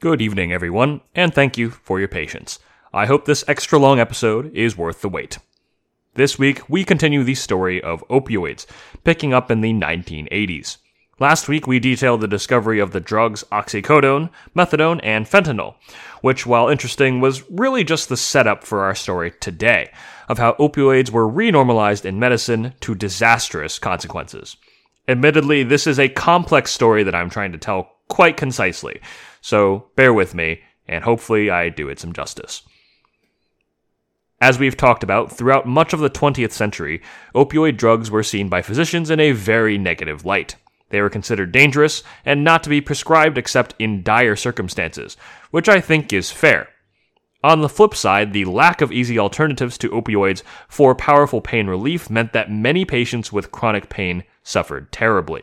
Good evening, everyone, and thank you for your patience. I hope this extra long episode is worth the wait. This week, we continue the story of opioids, picking up in the 1980s. Last week, we detailed the discovery of the drugs oxycodone, methadone, and fentanyl, which, while interesting, was really just the setup for our story today of how opioids were renormalized in medicine to disastrous consequences. Admittedly, this is a complex story that I'm trying to tell quite concisely, so bear with me, and hopefully I do it some justice. As we've talked about, throughout much of the 20th century, opioid drugs were seen by physicians in a very negative light. They were considered dangerous and not to be prescribed except in dire circumstances, which I think is fair. On the flip side, the lack of easy alternatives to opioids for powerful pain relief meant that many patients with chronic pain suffered terribly.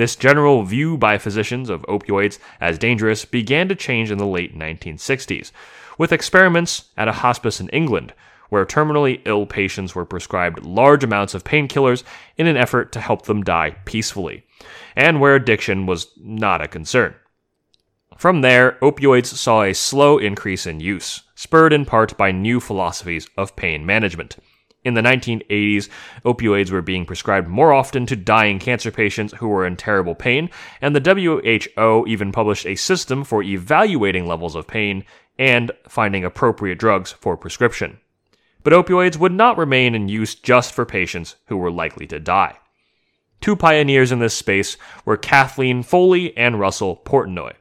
This general view by physicians of opioids as dangerous began to change in the late 1960s, with experiments at a hospice in England, where terminally ill patients were prescribed large amounts of painkillers in an effort to help them die peacefully, and where addiction was not a concern. From there, opioids saw a slow increase in use, spurred in part by new philosophies of pain management. In the 1980s, opioids were being prescribed more often to dying cancer patients who were in terrible pain, and the WHO even published a system for evaluating levels of pain and finding appropriate drugs for prescription. But opioids would not remain in use just for patients who were likely to die. Two pioneers in this space were Kathleen Foley and Russell Portenoy.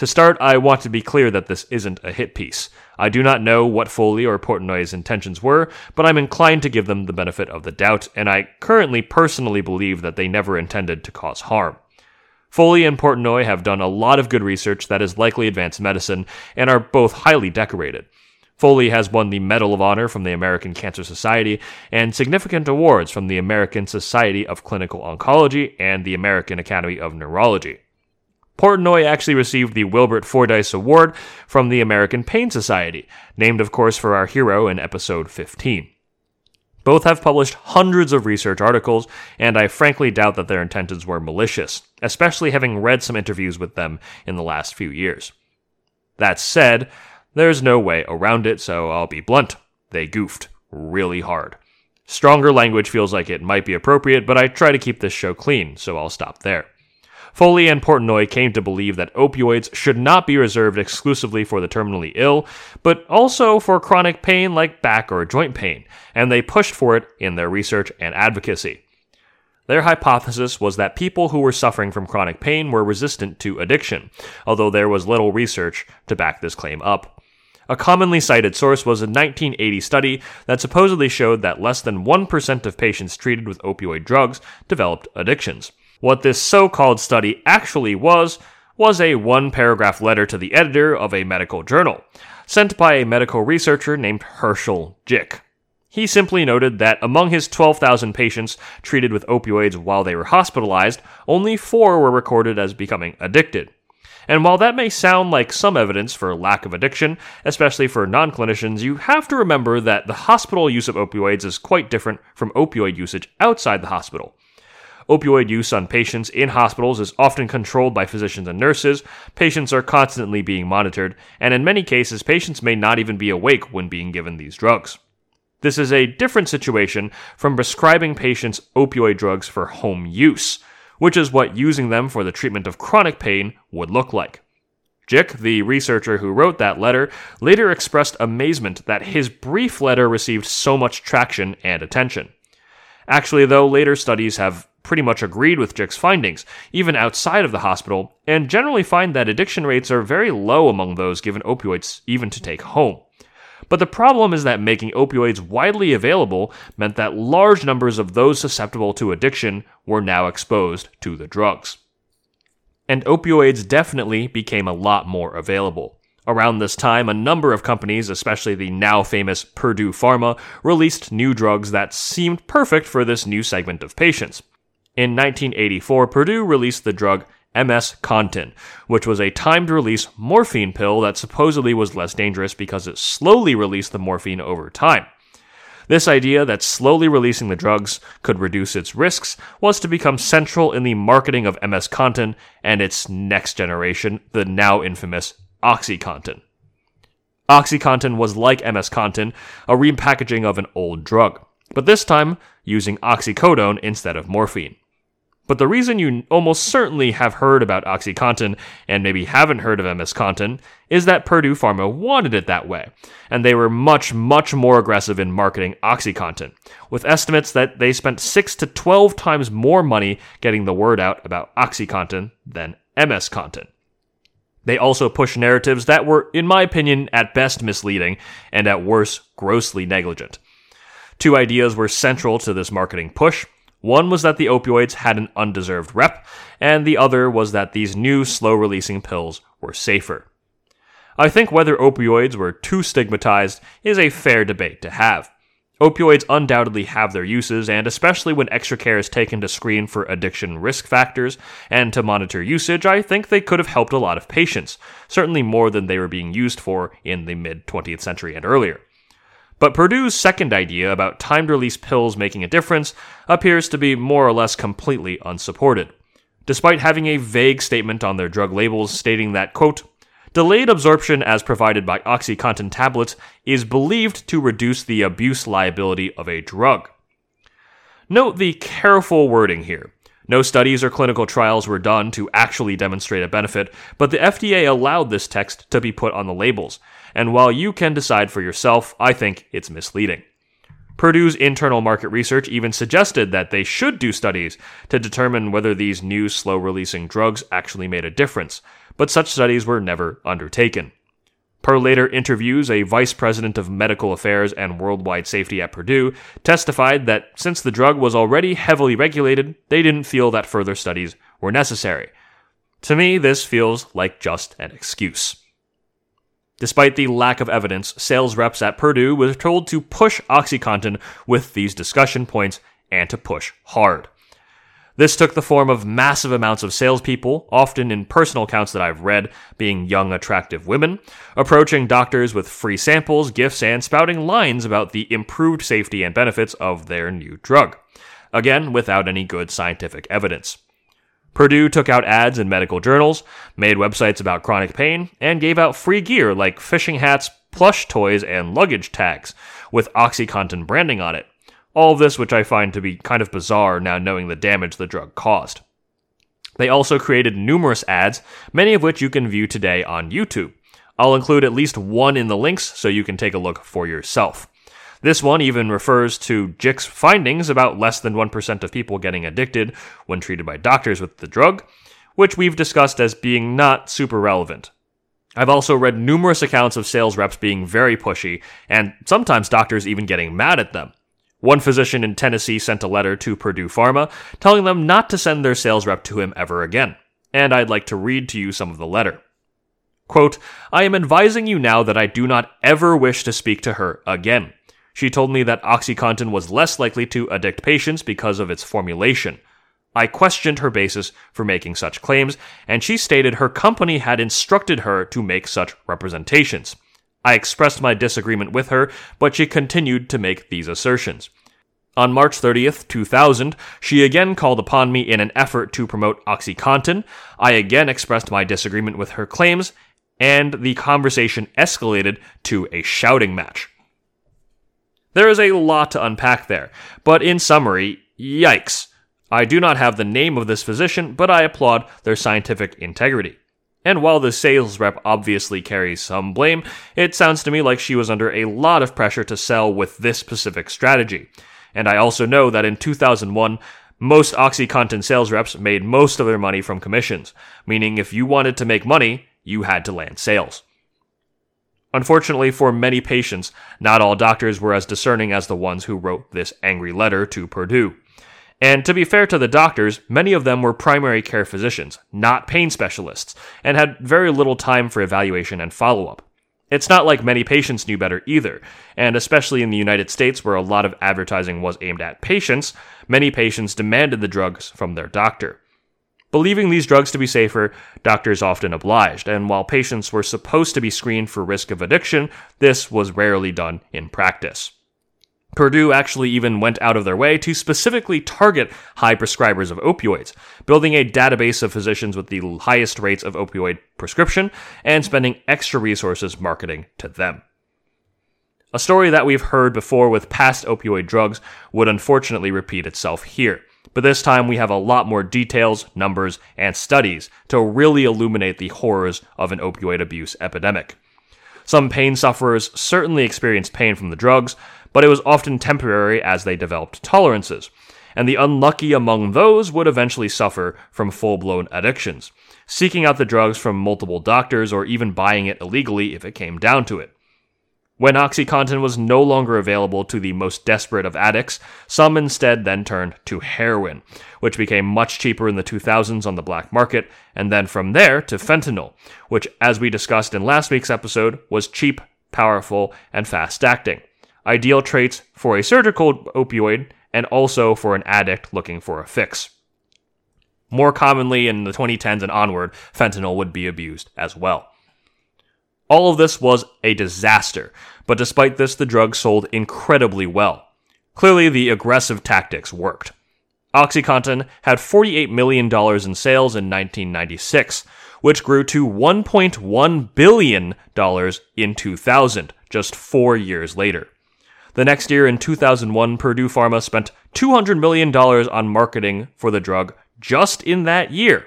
To start, I want to be clear that this isn't a hit piece. I do not know what Foley or Portenoy's intentions were, but I'm inclined to give them the benefit of the doubt, and I currently personally believe that they never intended to cause harm. Foley and Portenoy have done a lot of good research that has likely advanced medicine and are both highly decorated. Foley has won the Medal of Honor from the American Cancer Society and significant awards from the American Society of Clinical Oncology and the American Academy of Neurology. Portenoy actually received the Wilbert Fordyce Award from the American Pain Society, named, of course, for our hero in episode 15. Both have published hundreds of research articles, and I frankly doubt that their intentions were malicious, especially having read some interviews with them in the last few years. That said, there's no way around it, so I'll be blunt. They goofed really hard. Stronger language feels like it might be appropriate, but I try to keep this show clean, so I'll stop there. Foley and Portenoy came to believe that opioids should not be reserved exclusively for the terminally ill, but also for chronic pain like back or joint pain, and they pushed for it in their research and advocacy. Their hypothesis was that people who were suffering from chronic pain were resistant to addiction, although there was little research to back this claim up. A commonly cited source was a 1980 study that supposedly showed that less than 1% of patients treated with opioid drugs developed addictions. What this so called study actually was, was a one paragraph letter to the editor of a medical journal, sent by a medical researcher named Hershel Jick. He simply noted that among his 12,000 patients treated with opioids while they were hospitalized, only four were recorded as becoming addicted. And while that may sound like some evidence for lack of addiction, especially for non clinicians, you have to remember that the hospital use of opioids is quite different from opioid usage outside the hospital. Opioid use on patients in hospitals is often controlled by physicians and nurses. Patients are constantly being monitored, and in many cases, patients may not even be awake when being given these drugs. This is a different situation from prescribing patients opioid drugs for home use, which is what using them for the treatment of chronic pain would look like. Jick, the researcher who wrote that letter, later expressed amazement that his brief letter received so much traction and attention. Actually, though, later studies have pretty much agreed with Jick's findings, even outside of the hospital, and generally find that addiction rates are very low among those given opioids even to take home. But the problem is that making opioids widely available meant that large numbers of those susceptible to addiction were now exposed to the drugs. And opioids definitely became a lot more available. Around this time, a number of companies, especially the now famous Purdue Pharma, released new drugs that seemed perfect for this new segment of patients. In 1984, Purdue released the drug MS Contin, which was a timed release morphine pill that supposedly was less dangerous because it slowly released the morphine over time. This idea that slowly releasing the drugs could reduce its risks was to become central in the marketing of MS Contin and its next generation, the now infamous OxyContin. OxyContin was like MS Contin, a repackaging of an old drug, but this time using oxycodone instead of morphine. But the reason you almost certainly have heard about OxyContin and maybe haven't heard of MS Contin is that Purdue Pharma wanted it that way, and they were much, much more aggressive in marketing OxyContin, with estimates that they spent 6 to 12 times more money getting the word out about OxyContin than MS Contin. They also pushed narratives that were, in my opinion, at best misleading and at worst grossly negligent. Two ideas were central to this marketing push one was that the opioids had an undeserved rep, and the other was that these new slow releasing pills were safer. I think whether opioids were too stigmatized is a fair debate to have. Opioids undoubtedly have their uses, and especially when extra care is taken to screen for addiction risk factors and to monitor usage, I think they could have helped a lot of patients, certainly more than they were being used for in the mid 20th century and earlier. But Purdue's second idea about timed release pills making a difference appears to be more or less completely unsupported. Despite having a vague statement on their drug labels stating that, quote, delayed absorption as provided by OxyContin tablets is believed to reduce the abuse liability of a drug. Note the careful wording here. No studies or clinical trials were done to actually demonstrate a benefit, but the FDA allowed this text to be put on the labels, and while you can decide for yourself, I think it's misleading. Purdue's internal market research even suggested that they should do studies to determine whether these new slow releasing drugs actually made a difference, but such studies were never undertaken. Per later interviews, a vice president of medical affairs and worldwide safety at Purdue testified that since the drug was already heavily regulated, they didn't feel that further studies were necessary. To me, this feels like just an excuse. Despite the lack of evidence, sales reps at Purdue were told to push OxyContin with these discussion points and to push hard. This took the form of massive amounts of salespeople, often in personal accounts that I've read, being young, attractive women, approaching doctors with free samples, gifts, and spouting lines about the improved safety and benefits of their new drug. Again, without any good scientific evidence. Purdue took out ads in medical journals, made websites about chronic pain, and gave out free gear like fishing hats, plush toys, and luggage tags, with OxyContin branding on it. All of this, which I find to be kind of bizarre now knowing the damage the drug caused. They also created numerous ads, many of which you can view today on YouTube. I'll include at least one in the links so you can take a look for yourself. This one even refers to Jick's findings about less than 1% of people getting addicted when treated by doctors with the drug, which we've discussed as being not super relevant. I've also read numerous accounts of sales reps being very pushy, and sometimes doctors even getting mad at them. One physician in Tennessee sent a letter to Purdue Pharma telling them not to send their sales rep to him ever again. And I'd like to read to you some of the letter. Quote, I am advising you now that I do not ever wish to speak to her again. She told me that OxyContin was less likely to addict patients because of its formulation. I questioned her basis for making such claims, and she stated her company had instructed her to make such representations. I expressed my disagreement with her, but she continued to make these assertions. On March 30th, 2000, she again called upon me in an effort to promote OxyContin. I again expressed my disagreement with her claims, and the conversation escalated to a shouting match. There is a lot to unpack there, but in summary, yikes. I do not have the name of this physician, but I applaud their scientific integrity. And while the sales rep obviously carries some blame, it sounds to me like she was under a lot of pressure to sell with this specific strategy. And I also know that in 2001, most OxyContin sales reps made most of their money from commissions, meaning if you wanted to make money, you had to land sales. Unfortunately for many patients, not all doctors were as discerning as the ones who wrote this angry letter to Purdue. And to be fair to the doctors, many of them were primary care physicians, not pain specialists, and had very little time for evaluation and follow up. It's not like many patients knew better either, and especially in the United States where a lot of advertising was aimed at patients, many patients demanded the drugs from their doctor. Believing these drugs to be safer, doctors often obliged, and while patients were supposed to be screened for risk of addiction, this was rarely done in practice. Purdue actually even went out of their way to specifically target high prescribers of opioids, building a database of physicians with the highest rates of opioid prescription and spending extra resources marketing to them. A story that we've heard before with past opioid drugs would unfortunately repeat itself here. But this time we have a lot more details, numbers, and studies to really illuminate the horrors of an opioid abuse epidemic. Some pain sufferers certainly experienced pain from the drugs, but it was often temporary as they developed tolerances. And the unlucky among those would eventually suffer from full blown addictions, seeking out the drugs from multiple doctors or even buying it illegally if it came down to it. When OxyContin was no longer available to the most desperate of addicts, some instead then turned to heroin, which became much cheaper in the 2000s on the black market, and then from there to fentanyl, which, as we discussed in last week's episode, was cheap, powerful, and fast acting. Ideal traits for a surgical opioid and also for an addict looking for a fix. More commonly in the 2010s and onward, fentanyl would be abused as well. All of this was a disaster, but despite this, the drug sold incredibly well. Clearly, the aggressive tactics worked. OxyContin had $48 million in sales in 1996, which grew to $1.1 billion in 2000, just four years later. The next year, in 2001, Purdue Pharma spent $200 million on marketing for the drug just in that year.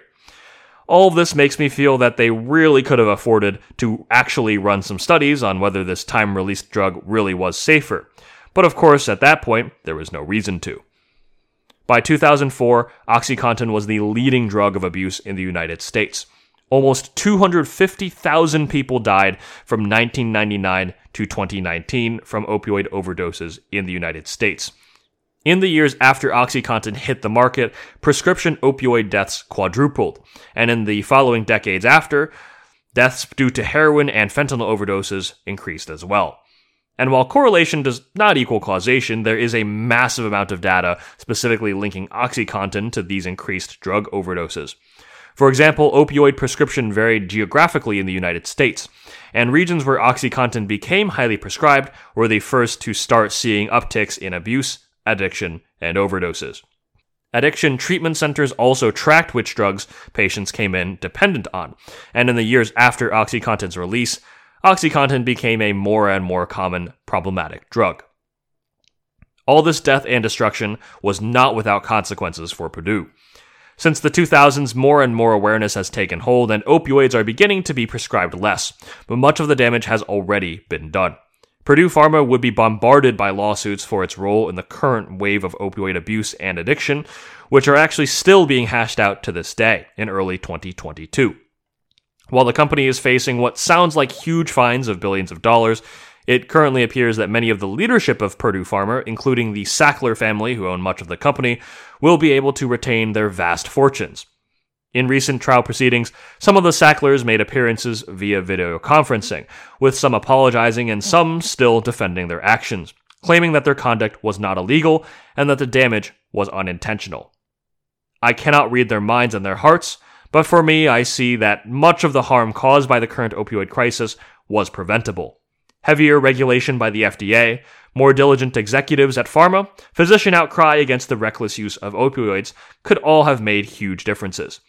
All of this makes me feel that they really could have afforded to actually run some studies on whether this time released drug really was safer. But of course, at that point, there was no reason to. By 2004, OxyContin was the leading drug of abuse in the United States. Almost 250,000 people died from 1999 to 2019 from opioid overdoses in the United States. In the years after OxyContin hit the market, prescription opioid deaths quadrupled, and in the following decades after, deaths due to heroin and fentanyl overdoses increased as well. And while correlation does not equal causation, there is a massive amount of data specifically linking OxyContin to these increased drug overdoses. For example, opioid prescription varied geographically in the United States, and regions where OxyContin became highly prescribed were the first to start seeing upticks in abuse, addiction, and overdoses. Addiction treatment centers also tracked which drugs patients came in dependent on, and in the years after OxyContin's release, OxyContin became a more and more common problematic drug. All this death and destruction was not without consequences for Purdue. Since the 2000s, more and more awareness has taken hold, and opioids are beginning to be prescribed less, but much of the damage has already been done. Purdue Pharma would be bombarded by lawsuits for its role in the current wave of opioid abuse and addiction, which are actually still being hashed out to this day in early 2022. While the company is facing what sounds like huge fines of billions of dollars, it currently appears that many of the leadership of Purdue Pharma, including the Sackler family who own much of the company, will be able to retain their vast fortunes. In recent trial proceedings, some of the Sacklers made appearances via video conferencing, with some apologizing and some still defending their actions, claiming that their conduct was not illegal and that the damage was unintentional. I cannot read their minds and their hearts, but for me, I see that much of the harm caused by the current opioid crisis was preventable. Heavier regulation by the FDA, more diligent executives at pharma, physician outcry against the reckless use of opioids could all have made huge differences.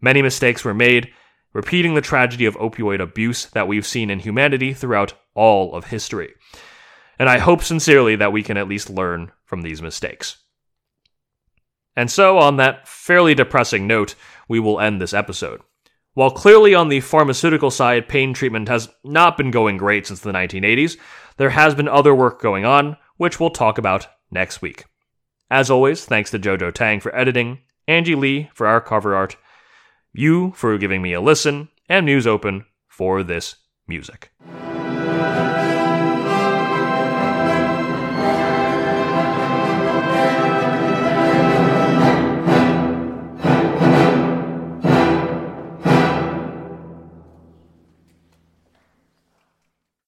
Many mistakes were made, repeating the tragedy of opioid abuse that we've seen in humanity throughout all of history. And I hope sincerely that we can at least learn from these mistakes. And so, on that fairly depressing note, we will end this episode. While clearly on the pharmaceutical side, pain treatment has not been going great since the 1980s, there has been other work going on, which we'll talk about next week. As always, thanks to Jojo Tang for editing, Angie Lee for our cover art, you for giving me a listen, and News Open for this music.